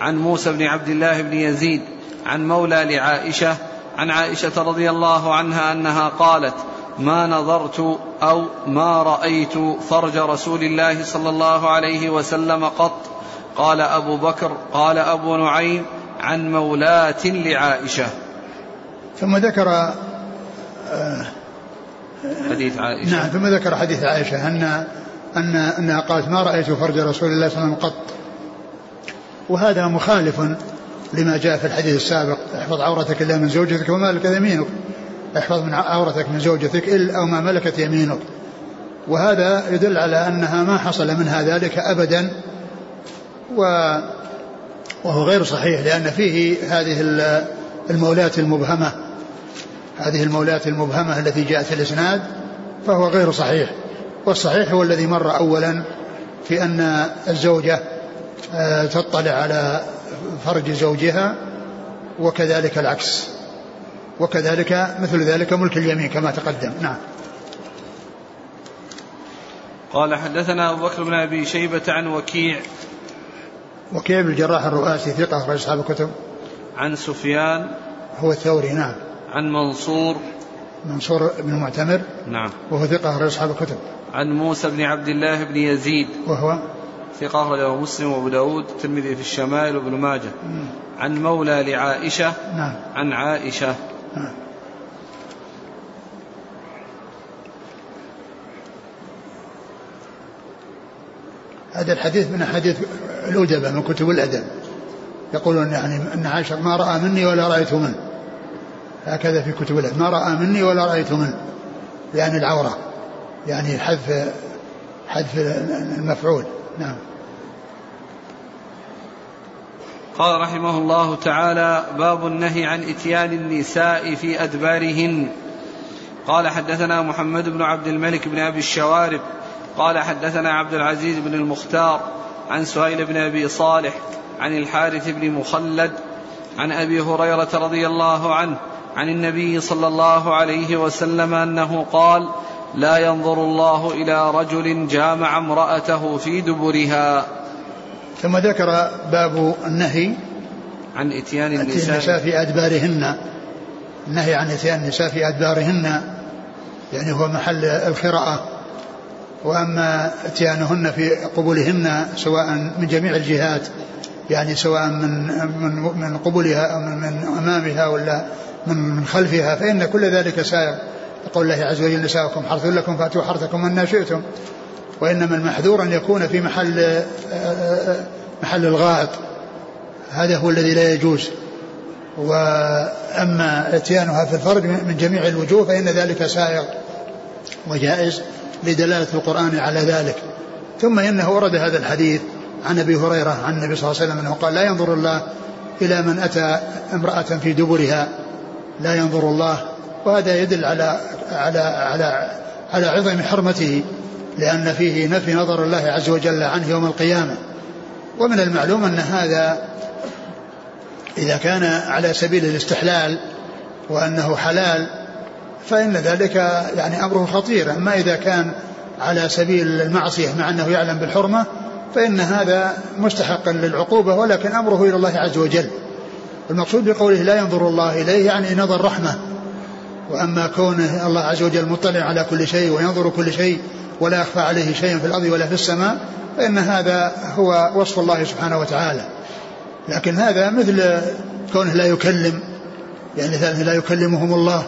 S1: عن موسى بن عبد الله بن يزيد عن مولى لعائشة عن عائشة رضي الله عنها أنها قالت ما نظرت أو ما رأيت فرج رسول الله صلى الله عليه وسلم قط قال أبو بكر قال أبو نعيم عن مولاة لعائشة.
S2: ثم ذكر
S1: حديث عائشة.
S2: نعم ثم ذكر حديث عائشة أن أن أنها قالت ما رأيت فرج رسول الله صلى الله عليه وسلم قط. وهذا مخالف لما جاء في الحديث السابق. احفظ عورتك إلا من زوجتك وما ملكت يمينك. احفظ من عورتك من زوجتك إلا أو ما ملكت يمينك. وهذا يدل على أنها ما حصل منها ذلك أبدا. و وهو غير صحيح لأن فيه هذه المولاة المبهمة هذه المولاة المبهمة التي جاءت في الإسناد فهو غير صحيح. والصحيح هو الذي مر أولا في أن الزوجة آه، تطلع على فرج زوجها وكذلك العكس. وكذلك مثل ذلك ملك اليمين كما تقدم. نعم.
S1: قال حدثنا أبو بكر بن أبي شيبة عن وكيع
S2: وكيع بن الجراح الرؤاسي ثقة أخرج أصحاب الكتب؟
S1: عن سفيان.
S2: هو الثوري نعم.
S1: عن منصور.
S2: منصور بن معتمر.
S1: نعم.
S2: وهو ثقة أخرج أصحاب الكتب.
S1: عن موسى بن عبد الله بن يزيد.
S2: وهو؟
S1: ثقة أخرجه مسلم وأبو داود الترمذي في الشمائل وابن ماجه. عن مولى لعائشة.
S2: نعم.
S1: عن عائشة. نعم.
S2: هذا الحديث من حديث الأدبة من كتب الأدب. يقولون يعني أن عائشة ما رأى مني ولا رأيت منه. هكذا في كتب الأدب. ما رأى مني ولا رأيت منه. يعني العورة. يعني حذف حذف المفعول. نعم.
S1: قال رحمه الله تعالى باب النهي عن إتيان النساء في أدبارهن. قال حدثنا محمد بن عبد الملك بن أبي الشوارب. قال حدثنا عبد العزيز بن المختار. عن سهيل بن أبي صالح عن الحارث بن مخلد عن أبي هريرة رضي الله عنه عن النبي صلى الله عليه وسلم أنه قال لا ينظر الله إلى رجل جامع امرأته في دبرها.
S2: ثم ذكر باب النهي
S1: عن إتيان النساء,
S2: النساء في أدبارهن. النهي عن إتيان النساء في أدبارهن يعني هو محل القراءة. وأما اتيانهن في قبولهن سواء من جميع الجهات يعني سواء من من من قبلها أو من, من أمامها ولا من من خلفها فإن كل ذلك سائر. يقول الله عز وجل نساؤكم حرث لكم فأتوا حرثكم من شئتم. وإنما المحذور أن يكون في محل محل الغائط. هذا هو الذي لا يجوز. وأما اتيانها في الفرج من جميع الوجوه فإن ذلك سائر. وجائز. لدلاله القرآن على ذلك. ثم إنه ورد هذا الحديث عن أبي هريرة عن النبي صلى الله عليه وسلم أنه قال لا ينظر الله إلى من أتى امرأة في دبرها. لا ينظر الله. وهذا يدل على على على على عظم حرمته لأن فيه نفي نظر الله عز وجل عنه يوم القيامة. ومن المعلوم أن هذا إذا كان على سبيل الاستحلال وأنه حلال فإن ذلك يعني أمره خطير. أما إذا كان على سبيل المعصية مع أنه يعلم بالحرمة فإن هذا مستحق للعقوبة ولكن أمره إلى الله عز وجل. المقصود بقوله لا ينظر الله إليه يعني نظر رحمة. وأما كونه الله عز وجل مطلع على كل شيء وينظر كل شيء ولا يخفى عليه شيء في الأرض ولا في السماء فإن هذا هو وصف الله سبحانه وتعالى. لكن هذا مثل كونه لا يكلم يعني لا يكلمهم الله.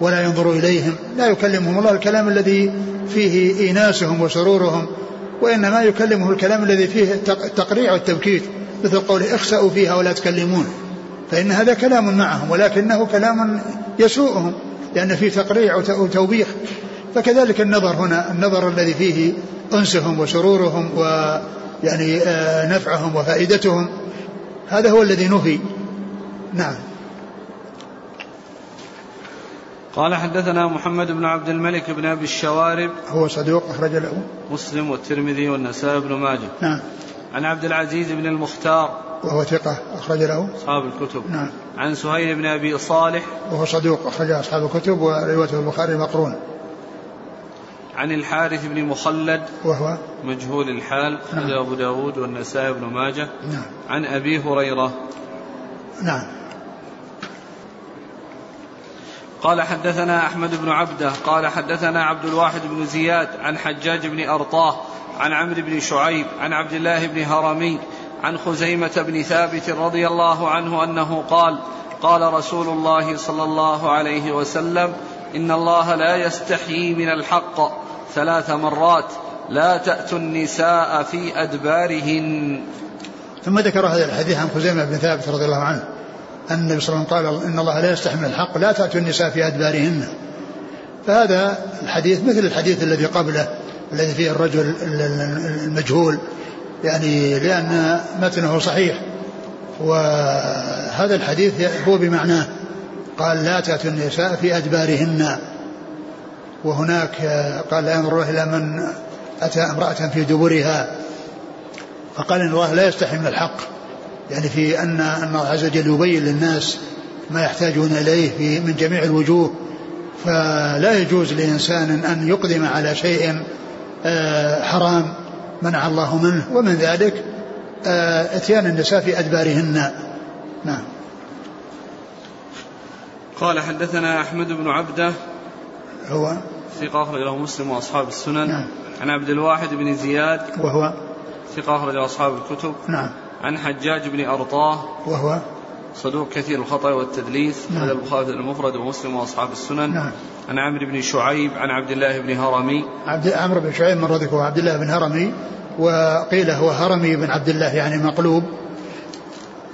S2: ولا ينظر إليهم لا يكلمهم الله الكلام الذي فيه إيناسهم وسرورهم وإنما يكلمه الكلام الذي فيه التقريع والتبكيت مثل قوله اخسأوا فيها ولا تكلمون. فإن هذا كلام معهم ولكنه كلام يسوءهم لأن فيه تقريع وتوبيخ. فكذلك النظر هنا النظر الذي فيه أنسهم وسرورهم ويعني آه، نفعهم وفائدتهم هذا هو الذي نهي. نعم.
S1: قال حدثنا محمد بن عبد الملك بن أبي الشوارب.
S2: هو صدوق أخرج له.
S1: مسلم والترمذي والنسائي بن ماجه.
S2: نعم.
S1: عن عبد العزيز بن المختار.
S2: وهو ثقة أخرج له.
S1: أصحاب الكتب.
S2: نعم.
S1: عن سهيل بن أبي صالح.
S2: وهو صدوق أخرج أصحاب الكتب ورواية البخاري مقرون.
S1: عن الحارث بن مخلد.
S2: وهو؟
S1: مجهول الحال. نعم. أبو داود والنسائي بن ماجه.
S2: نعم.
S1: عن أبي هريرة.
S2: نعم.
S1: قال حدثنا أحمد بن عبده قال حدثنا عبد الواحد بن زياد عن حجاج بن أرطاه عن عمرو بن شعيب عن عبد الله بن هرمي عن خزيمة بن ثابت رضي الله عنه أنه قال قال رسول الله صلى الله عليه وسلم إن الله لا يستحيي من الحق ثلاث مرات لا تأتوا النساء في أدبارهن.
S2: ثم ذكر هذا الحديث عن خزيمة بن ثابت رضي الله عنه. أن النبي صلى الله عليه وسلم قال إن الله لا يستحي من الحق لا تأتوا النساء في أدبارهن. فهذا الحديث مثل الحديث الذي قبله الذي فيه الرجل المجهول. يعني لأن متنه صحيح. وهذا الحديث هو بمعناه. قال لا تأتوا النساء في أدبارهن. وهناك قال لا ينظر إلى من أتى امرأة في دبرها. فقال إن الله لا يستحي من الحق. يعني في أن أن الله عز وجل يبين للناس ما يحتاجون إليه في من جميع الوجوه فلا يجوز لإنسان أن يقدم على شيء آه، حرام منع الله منه. ومن ذلك آه، إتيان النساء في أدبارهن. نعم.
S1: قال حدثنا أحمد بن عبدة
S2: هو؟
S1: ثقة له مسلم وأصحاب السنن.
S2: نعم.
S1: عن عبد الواحد بن زياد
S2: وهو؟
S1: ثقة له أصحاب الكتب.
S2: نعم.
S1: عن حجاج بن أرطاه.
S2: وهو
S1: صدوق كثير الخطأ والتدليس.
S2: نعم.
S1: هذا البخاري المفرد ومسلم وأصحاب السنن.
S2: نعم.
S1: عن عمرو بن شعيب عن عبد الله بن هرمي.
S2: عبد عمرو بن شعيب من ذكره عبد الله بن هرمي. وقيل هو هرمي بن عبد الله يعني مقلوب.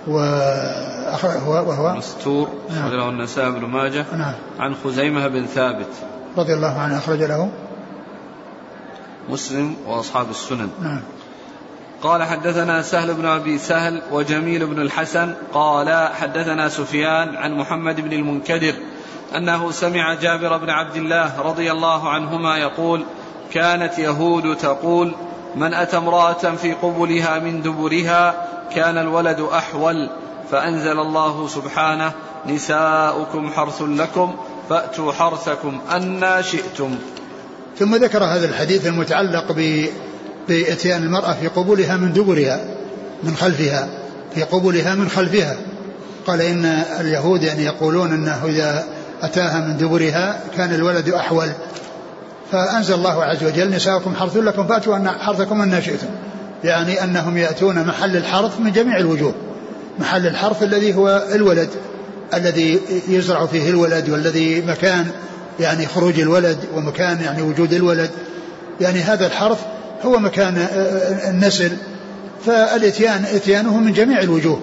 S2: وهو.
S1: مستور. نعم. له النسائي بن ماجه.
S2: نعم.
S1: عن خزيمة بن ثابت.
S2: رضي الله عنه أخرج له.
S1: مسلم وأصحاب السنن.
S2: نعم.
S1: قال حدثنا سهل بن أبي سهل وجميل بن الحسن قال حدثنا سفيان عن محمد بن المنكدر أنه سمع جابر بن عبد الله رضي الله عنهما يقول كانت يهود تقول من أتى امرأة في قبلها من دبرها كان الولد أحول فأنزل الله سبحانه نساؤكم حرث لكم فأتوا حرثكم أنا شئتم.
S2: ثم ذكر هذا الحديث المتعلق ب بإتيان المرأة في قبولها من دبرها من خلفها في قبولها من خلفها. قال إن اليهود يعني يقولون أنه إذا أتاها من دبرها كان الولد أحول. فأنزل الله عز وجل نساؤكم حرث لكم فأتوا أن حرثكم أن شئتم. يعني أنهم يأتون محل الحرث من جميع الوجوه. محل الحرث الذي هو الولد الذي يزرع فيه الولد والذي مكان يعني خروج الولد ومكان يعني وجود الولد. يعني هذا الحرث هو مكان آه، آه، النسل. فالإتيان إتيانه من جميع الوجوه.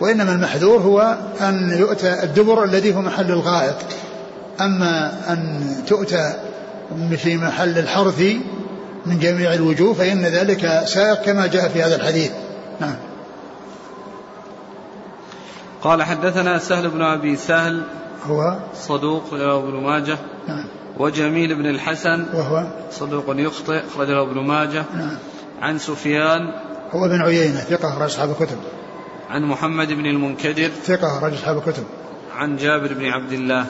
S2: وإنما المحذور هو أن يؤتى الدبر الذي هو محل الغائط. أما أن تؤتى في محل الحرث من جميع الوجوه فإن ذلك سائق كما جاء في هذا الحديث. نعم.
S1: قال حدثنا سهل بن أبي سهل
S2: هو
S1: صدوق ابن ماجه
S2: نعم.
S1: وجميل بن الحسن
S2: وهو
S1: صدوق يخطئ أخرجه ابن ماجه.
S2: نعم.
S1: عن سفيان.
S2: هو بن عيينة ثقة رجل أصحاب الكتب.
S1: عن محمد بن المنكدر.
S2: ثقة رجل أصحاب الكتب.
S1: عن جابر بن عبد الله.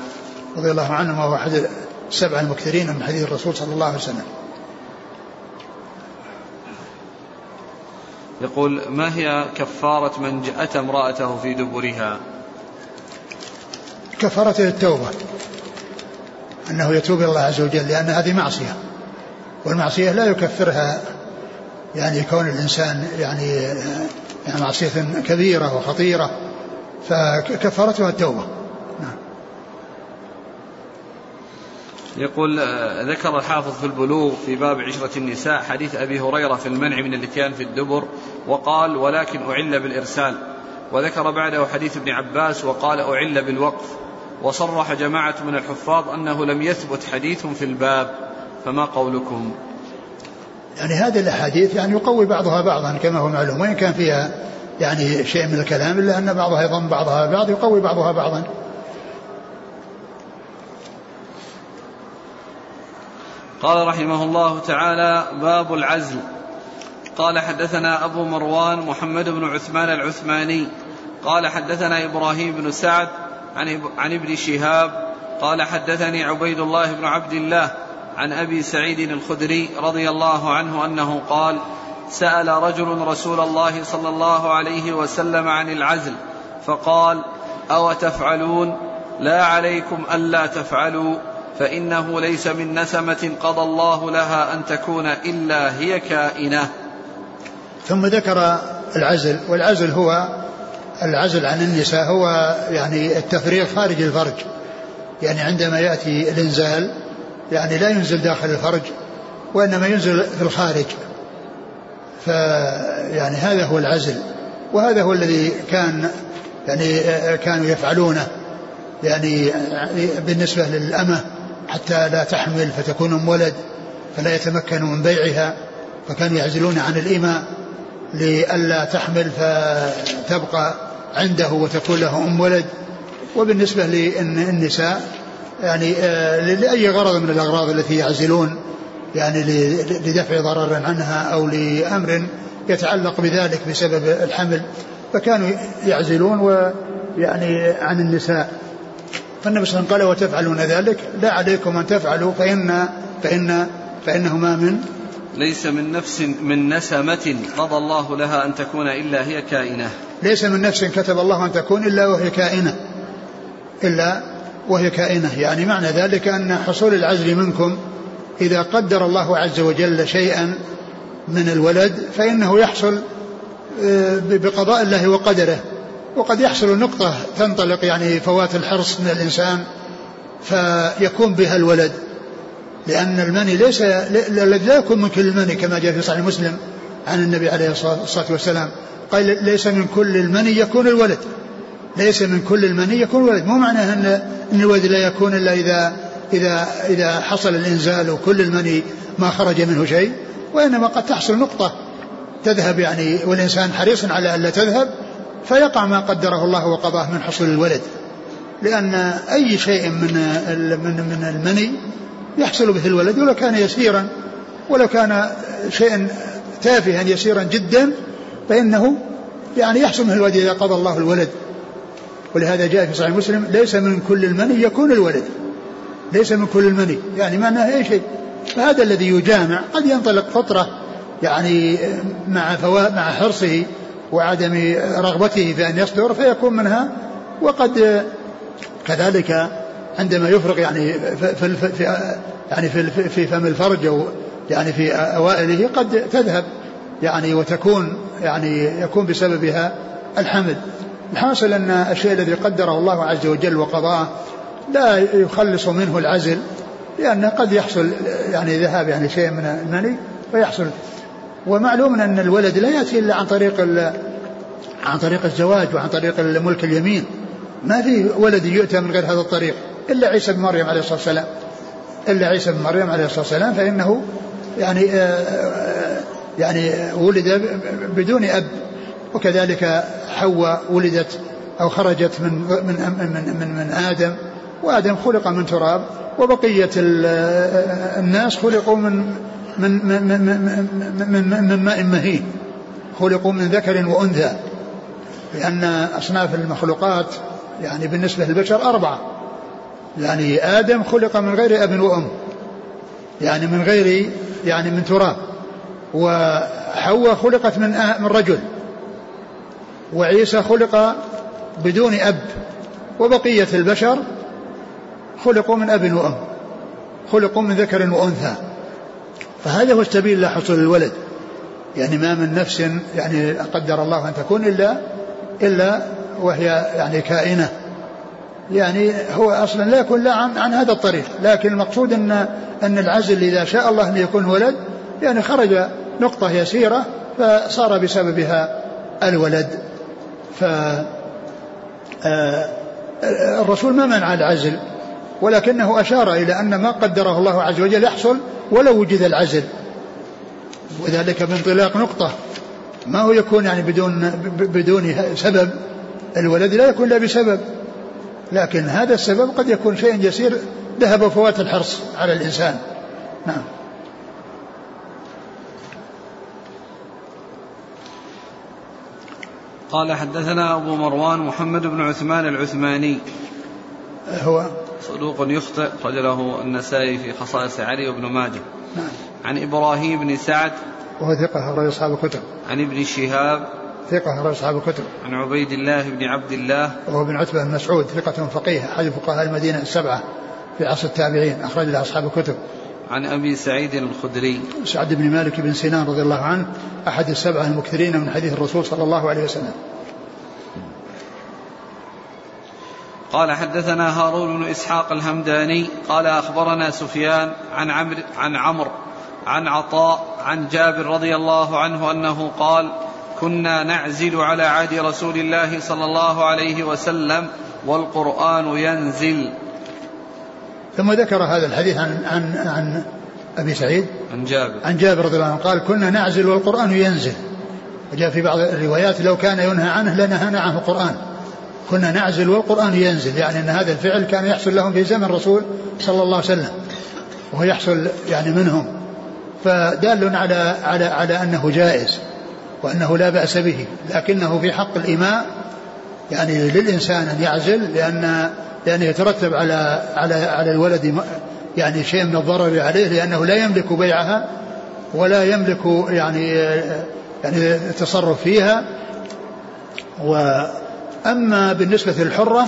S2: رضي الله عنه وهو أحد السبع المكثرين من حديث الرسول صلى الله عليه وسلم.
S1: يقول ما هي كفارة من أتى امرأته في دبرها؟
S2: كفارته التوبة. أنه يتوب إلى الله عز وجل لأن هذه معصية. والمعصية لا يكفرها يعني كون الإنسان يعني, يعني معصية كبيرة وخطيرة فكفارتها التوبة. نعم.
S1: يقول ذكر الحافظ في البلوغ في باب عشرة النساء حديث أبي هريرة في المنع من الاتيان في الدبر وقال ولكن أعل بالإرسال وذكر بعده حديث ابن عباس وقال أعل بالوقف وصرح جماعة من الحفاظ أنه لم يثبت حديث في الباب فما قولكم؟
S2: يعني هذه الأحاديث يعني يقوي بعضها بعضا كما هو معلوم وإن كان فيها يعني شيء من الكلام إلا أن بعضها يضم بعضها بعض يقوي بعضها بعضا.
S1: قال رحمه الله تعالى باب العزل. قال حدثنا أبو مروان محمد بن عثمان العثماني. قال حدثنا إبراهيم بن سعد عن عن ابن شهاب قال حدثني عبيد الله بن عبد الله عن أبي سعيد الخدري رضي الله عنه أنه قال سأل رجل رسول الله صلى الله عليه وسلم عن العزل فقال أو تفعلون؟ لا عليكم ألا تفعلوا فإنه ليس من نسمة قضى الله لها أن تكون إلا هي كائنة.
S2: ثم ذكر العزل والعزل هو العزل عن النساء هو يعني التفريغ خارج الفرج. يعني عندما يأتي الإنزال يعني لا ينزل داخل الفرج وإنما ينزل في الخارج. فيعني هذا هو العزل وهذا هو الذي كان يعني كانوا يفعلونه. يعني بالنسبة للأمة حتى لا تحمل فتكون أم ولد فلا يتمكنوا من بيعها فكانوا يعزلون عن الإماء لئلا تحمل فتبقى عنده وتكون له أم ولد. وبالنسبة للنساء يعني آه، لأي غرض من الأغراض التي يعزلون يعني لدفع ضرر عنها أو لأمر يتعلق بذلك بسبب الحمل. فكانوا يعزلون ويعني عن النساء. فالنبي صلى الله عليه وسلم قال وتفعلون ذلك؟ لا عليكم أن تفعلوا فإن فإن فإنه ما من
S1: ليس من نفس من نسمة قضى الله لها أن تكون إلا هي كائنة.
S2: ليس من نفس كتب الله أن تكون إلا وهي كائنة. إلا وهي كائنة. يعني معنى ذلك أن حصول العزل منكم إذا قدر الله عز وجل شيئا من الولد فإنه يحصل آه، بقضاء الله وقدره. وقد يحصل نقطة تنطلق يعني فوات الحرص من الإنسان فيكون بها الولد. لأن المني ليس الذي لا يكون من كل المني كما جاء في صحيح مسلم عن النبي عليه الصلاة والسلام. قال ليس من كل المني يكون الولد. ليس من كل المني يكون الولد. مو معناه أن أن الولد لا يكون إلا إذا إذا إذا حصل الإنزال وكل المني ما خرج منه شيء وإنما قد تحصل نقطة تذهب يعني والإنسان حريص على ألا تذهب فيقع ما قدره الله وقضاه من حصول الولد. لأن أي شيء من من من المني يحصل به الولد ولو كان يسيرا ولو كان شيئا تافها يسيرا جدا فإنه يعني يحصل منه الولد إذا قضى الله الولد. ولهذا جاء في صحيح مسلم ليس من كل المني يكون الولد. ليس من كل المني يعني معناه أي شيء. فهذا الذي يجامع قد ينطلق فطرة يعني مع مع حرصه وعدم رغبته في أن يصدر فيكون منها. وقد كذلك عندما يفرغ يعني في, في, في يعني في, في فم الفرج أو يعني في أوائله قد تذهب يعني وتكون يعني يكون بسببها الحمل. الحاصل أن الشيء الذي قدره الله عز وجل وقضاه لا يخلص منه العزل لأن قد يحصل يعني ذهاب يعني شيء من المني فيحصل ومعلوم أن الولد لا يأتي إلا عن طريق عن طريق الزواج وعن طريق الملك اليمين. ما في ولد يؤتى من غير هذا الطريق. إلا عيسى بن مريم عليه الصلاة والسلام. إلا عيسى بن مريم عليه الصلاة والسلام فإنه يعني آه، آه، يعني ولد بدون أب. وكذلك حواء ولدت أو خرجت من من من من, من آدم. وآدم خلق من تراب. وبقية الناس خلقوا من من من من, من, من, من ماء مهين. خلقوا من ذكر وأنثى. لأن أصناف المخلوقات يعني بالنسبة للبشر أربعة. يعني آدم خلق من غير أب وأم. يعني من غير يعني من تراب. وحواء خلقت من من رجل. وعيسى خلق بدون أب. وبقية البشر خلقوا من أب وأم. خلقوا من ذكر وأنثى. فهذا هو السبيل إلى حصول الولد يعني ما من نفس يعني قدر الله أن تكون إلا إلا وهي يعني كائنة. يعني هو أصلا لا يكون لا عن, عن هذا الطريق لكن المقصود أن أن العزل إذا شاء الله أن يكون ولد يعني خرج نقطة يسيرة فصار بسببها الولد. ف آه، الرسول ما منع العزل ولكنه أشار إلى أن ما قدره الله عز وجل يحصل ولو وجد العزل. وذلك بانطلاق نقطة. ما هو يكون يعني بدون بدون سبب. الولد لا يكون الا بسبب. لكن هذا السبب قد يكون شيء يسير ذهب فوات الحرص على الإنسان. نعم.
S1: قال حدثنا أبو مروان محمد بن عثمان العثماني.
S2: هو؟
S1: صدوق يخطئ رجله النسائي في خصائص علي وابن ماجه. نعم. عن إبراهيم بن سعد.
S2: وهو ثقة أخرج أصحاب الكتب.
S1: عن ابن شهاب.
S2: ثقة أخرج أصحاب الكتب.
S1: عن عبيد الله بن عبد الله.
S2: وهو بن عتبة بن مسعود ثقة فقيه أحد فقهاء المدينة السبعة في عصر التابعين أخرج له أصحاب الكتب.
S1: عن أبي سعيد الخدري.
S2: سعد بن مالك بن سنان رضي الله عنه أحد السبعة المكثرين من حديث الرسول صلى الله عليه وسلم.
S1: قال حدثنا هارون بن إسحاق الهمداني قال أخبرنا سفيان عن عمرو عن عمرو عن عطاء عن جابر رضي الله عنه أنه قال كنا نعزل على عهد رسول الله صلى الله عليه وسلم والقرآن ينزل.
S2: ثم ذكر هذا الحديث عن عن عن أبي سعيد.
S1: عن جابر.
S2: عن جابر رضي الله عنه قال كنا نعزل والقرآن ينزل. وجاء في بعض الروايات لو كان ينهى عنه لنهانا عنه القرآن. كنا نعزل والقرآن ينزل. يعني أن هذا الفعل كان يحصل لهم في زمن الرسول صلى الله عليه وسلم. وهو يحصل يعني منهم. فدال على على على أنه جائز. وأنه لا بأس به لكنه في حق الإماء يعني للإنسان أن يعزل لأن لأنه يترتب على على على الولد يعني شيء من الضرر عليه لأنه لا يملك بيعها ولا يملك يعني يعني التصرف فيها. و أما بالنسبة للحرة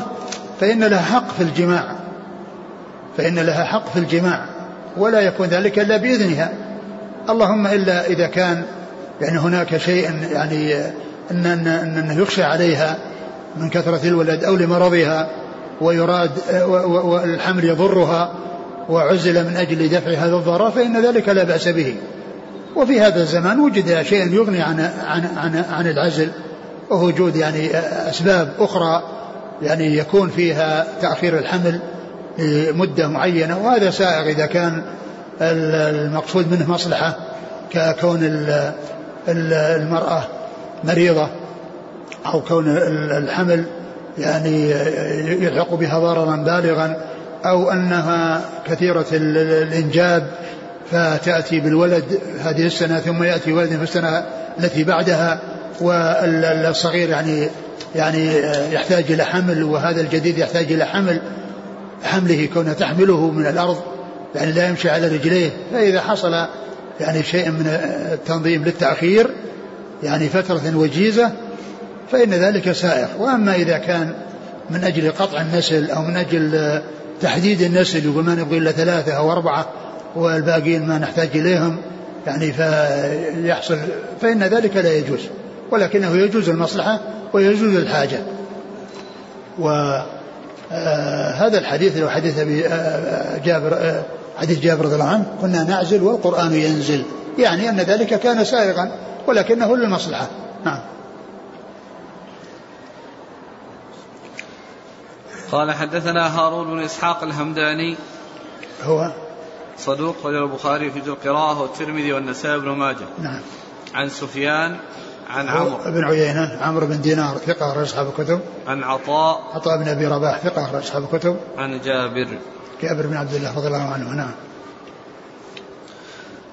S2: فإن لها حق في الجماع. فإن لها حق في الجماع ولا يكون ذلك إلا بإذنها. اللهم إلا إذا كان يعني هناك شيء يعني أن أنه يخشى عليها من كثرة الولد أو لمرضها ويراد والحمل يضرها وعزل من أجل دفع هذا الضرر فإن ذلك لا بأس به. وفي هذا الزمان وجد شيء يغني عن عن عن, عن العزل ووجود يعني أسباب أخرى يعني يكون فيها تأخير الحمل لمدة معينة وهذا سائغ إذا كان المقصود منه مصلحة ككون المرأة مريضة أو كون الحمل يعني يلحق بها ضررا بالغا أو أنها كثيرة الإنجاب فتأتي بالولد هذه السنة ثم يأتي ولد في السنة التي بعدها والصغير يعني يعني يحتاج إلى حمل وهذا الجديد يحتاج إلى حمل حمله كونه تحمله من الأرض يعني لا يمشي على رجليه فإذا حصل يعني شيء من التنظيم للتأخير يعني فترة وجيزة فإن ذلك سائغ. وأما إذا كان من أجل قطع النسل أو من أجل تحديد النسل يقول ما نبغي إلا ثلاثة أو أربعة والباقيين ما نحتاج إليهم يعني فيحصل فإن ذلك لا يجوز. ولكنه يجوز المصلحة ويجوز الحاجة. وهذا آه، الحديث لو حديث أبي آه، آه، جابر حديث جابر رضي الله عنه كنا نعزل والقرآن ينزل. يعني أن ذلك كان سائغا ولكنه للمصلحة. نعم.
S1: قال حدثنا هارون بن إسحاق الهمداني
S2: هو؟
S1: صدوق رجل البخاري في القراءة والترمذي والنسائي بن ماجه.
S2: نعم.
S1: عن سفيان عن عمرو.
S2: بن عيينة عمرو بن دينار ثقة أخرج أصحاب الكتب.
S1: عن عطاء.
S2: عطاء بن أبي رباح ثقة أخرج أصحاب الكتب.
S1: عن جابر.
S2: جابر بن عبد الله رضي الله عنه نعم.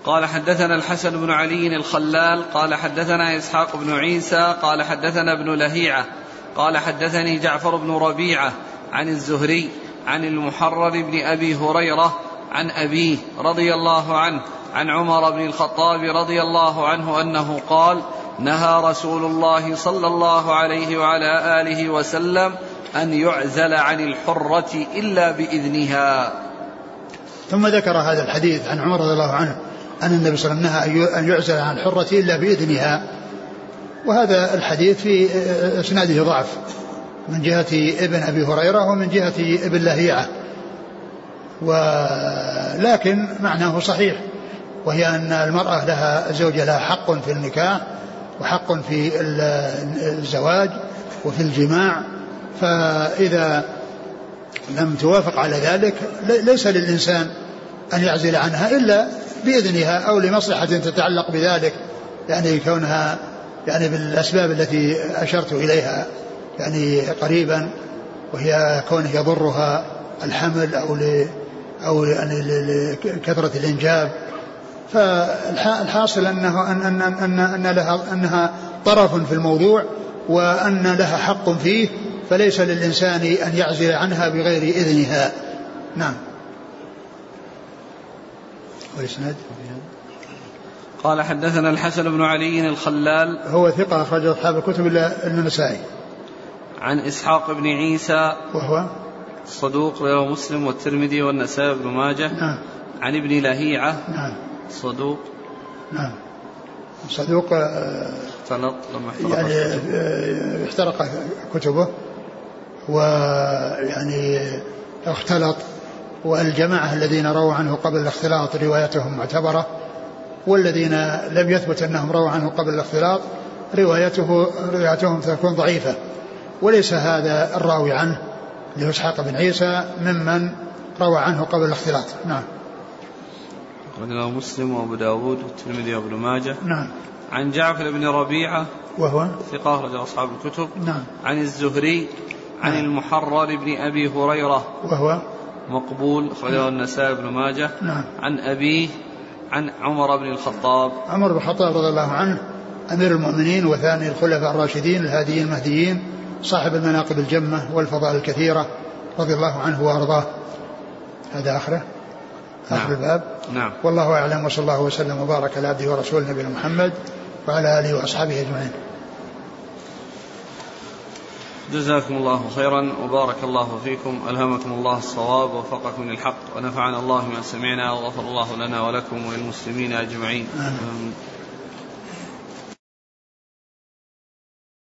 S1: قال حدثنا الحسن بن علي الخلال قال حدثنا إسحاق بن عيسى قال حدثنا ابن لهيعة قال حدثني جعفر بن ربيعة عن الزهري عن المحرر بن أبي هريرة عن أبيه رضي الله عنه عن عمر بن الخطاب رضي الله عنه أنه قال نهى رسول الله صلى الله عليه وعلى آله وسلم أن يعزل عن الحرة إلا بإذنها.
S2: ثم ذكر هذا الحديث عن عمر رضي الله عنه أن النبي صلى الله عليه وسلم نهى أن يعزل عن الحرة إلا بإذنها. وهذا الحديث في إسناده ضعف من جهة ابن أبي هريرة ومن جهة ابن لهيعة. ولكن معناه صحيح وهي أن المرأة لها زوجها لها حق في النكاح وحق في الزواج وفي الجماع فإذا لم توافق على ذلك ليس للإنسان أن يعزل عنها إلا بإذنها أو لمصلحة تتعلق بذلك يعني كونها يعني بالأسباب التي أشرت إليها يعني قريبا وهي كونه يضرها الحمل أو ل أو يعني لكثرة الإنجاب. فالحاصل انه ان ان ان, أن لها أنها طرف في الموضوع وأن لها حق فيه فليس للإنسان أن يعزل عنها بغير إذنها. نعم. والإسناد؟
S1: قال حدثنا الحسن بن علي الخلال.
S2: هو ثقة أخرج أصحاب الكتب إلا النسائي.
S1: عن إسحاق بن عيسى.
S2: وهو؟
S1: صدوق رواه مسلم والترمذي والنسائي بن ماجه.
S2: نعم.
S1: عن ابن لهيعة.
S2: نعم.
S1: صدوق؟
S2: نعم. صدوق آه،
S1: اختلط لما احترق
S2: يعني آه، احترق كتبه ويعني اختلط والجماعة الذين رووا عنه قبل الاختلاط روايتهم معتبرة والذين لم يثبت أنهم رووا عنه قبل الاختلاط روايته روايتهم تكون ضعيفة. وليس هذا الراوي عنه اسحاق بن عيسى ممن روى عنه قبل الاختلاط. نعم.
S1: أخرجه مسلم وأبو داود والترمذي وابن ماجه.
S2: نعم.
S1: عن جعفر بن ربيعة.
S2: وهو؟
S1: ثقة أخرج أصحاب الكتب.
S2: نعم.
S1: عن الزهري. عن
S2: نعم.
S1: المحرر بن أبي هريرة.
S2: وهو؟
S1: مقبول. أخرجه النسائي بن ماجه.
S2: نعم.
S1: عن أبيه. عن عمر بن الخطاب.
S2: عمر بن الخطاب رضي الله عنه أمير المؤمنين وثاني الخلفاء الراشدين الهاديين المهديين صاحب المناقب الجمة والفضائل الكثيرة رضي الله عنه وأرضاه. هذا آخره. آخر
S1: نعم.
S2: الباب.
S1: نعم.
S2: والله أعلم وصلى الله وسلم وبارك على عبده ورسوله نبينا محمد وعلى آله وأصحابه أجمعين.
S1: جزاكم الله خيرا وبارك الله فيكم. ألهمكم الله الصواب ووفقكم للحق ونفعنا الله ما سمعنا وغفر الله لنا ولكم وللمسلمين أجمعين.
S2: آمين.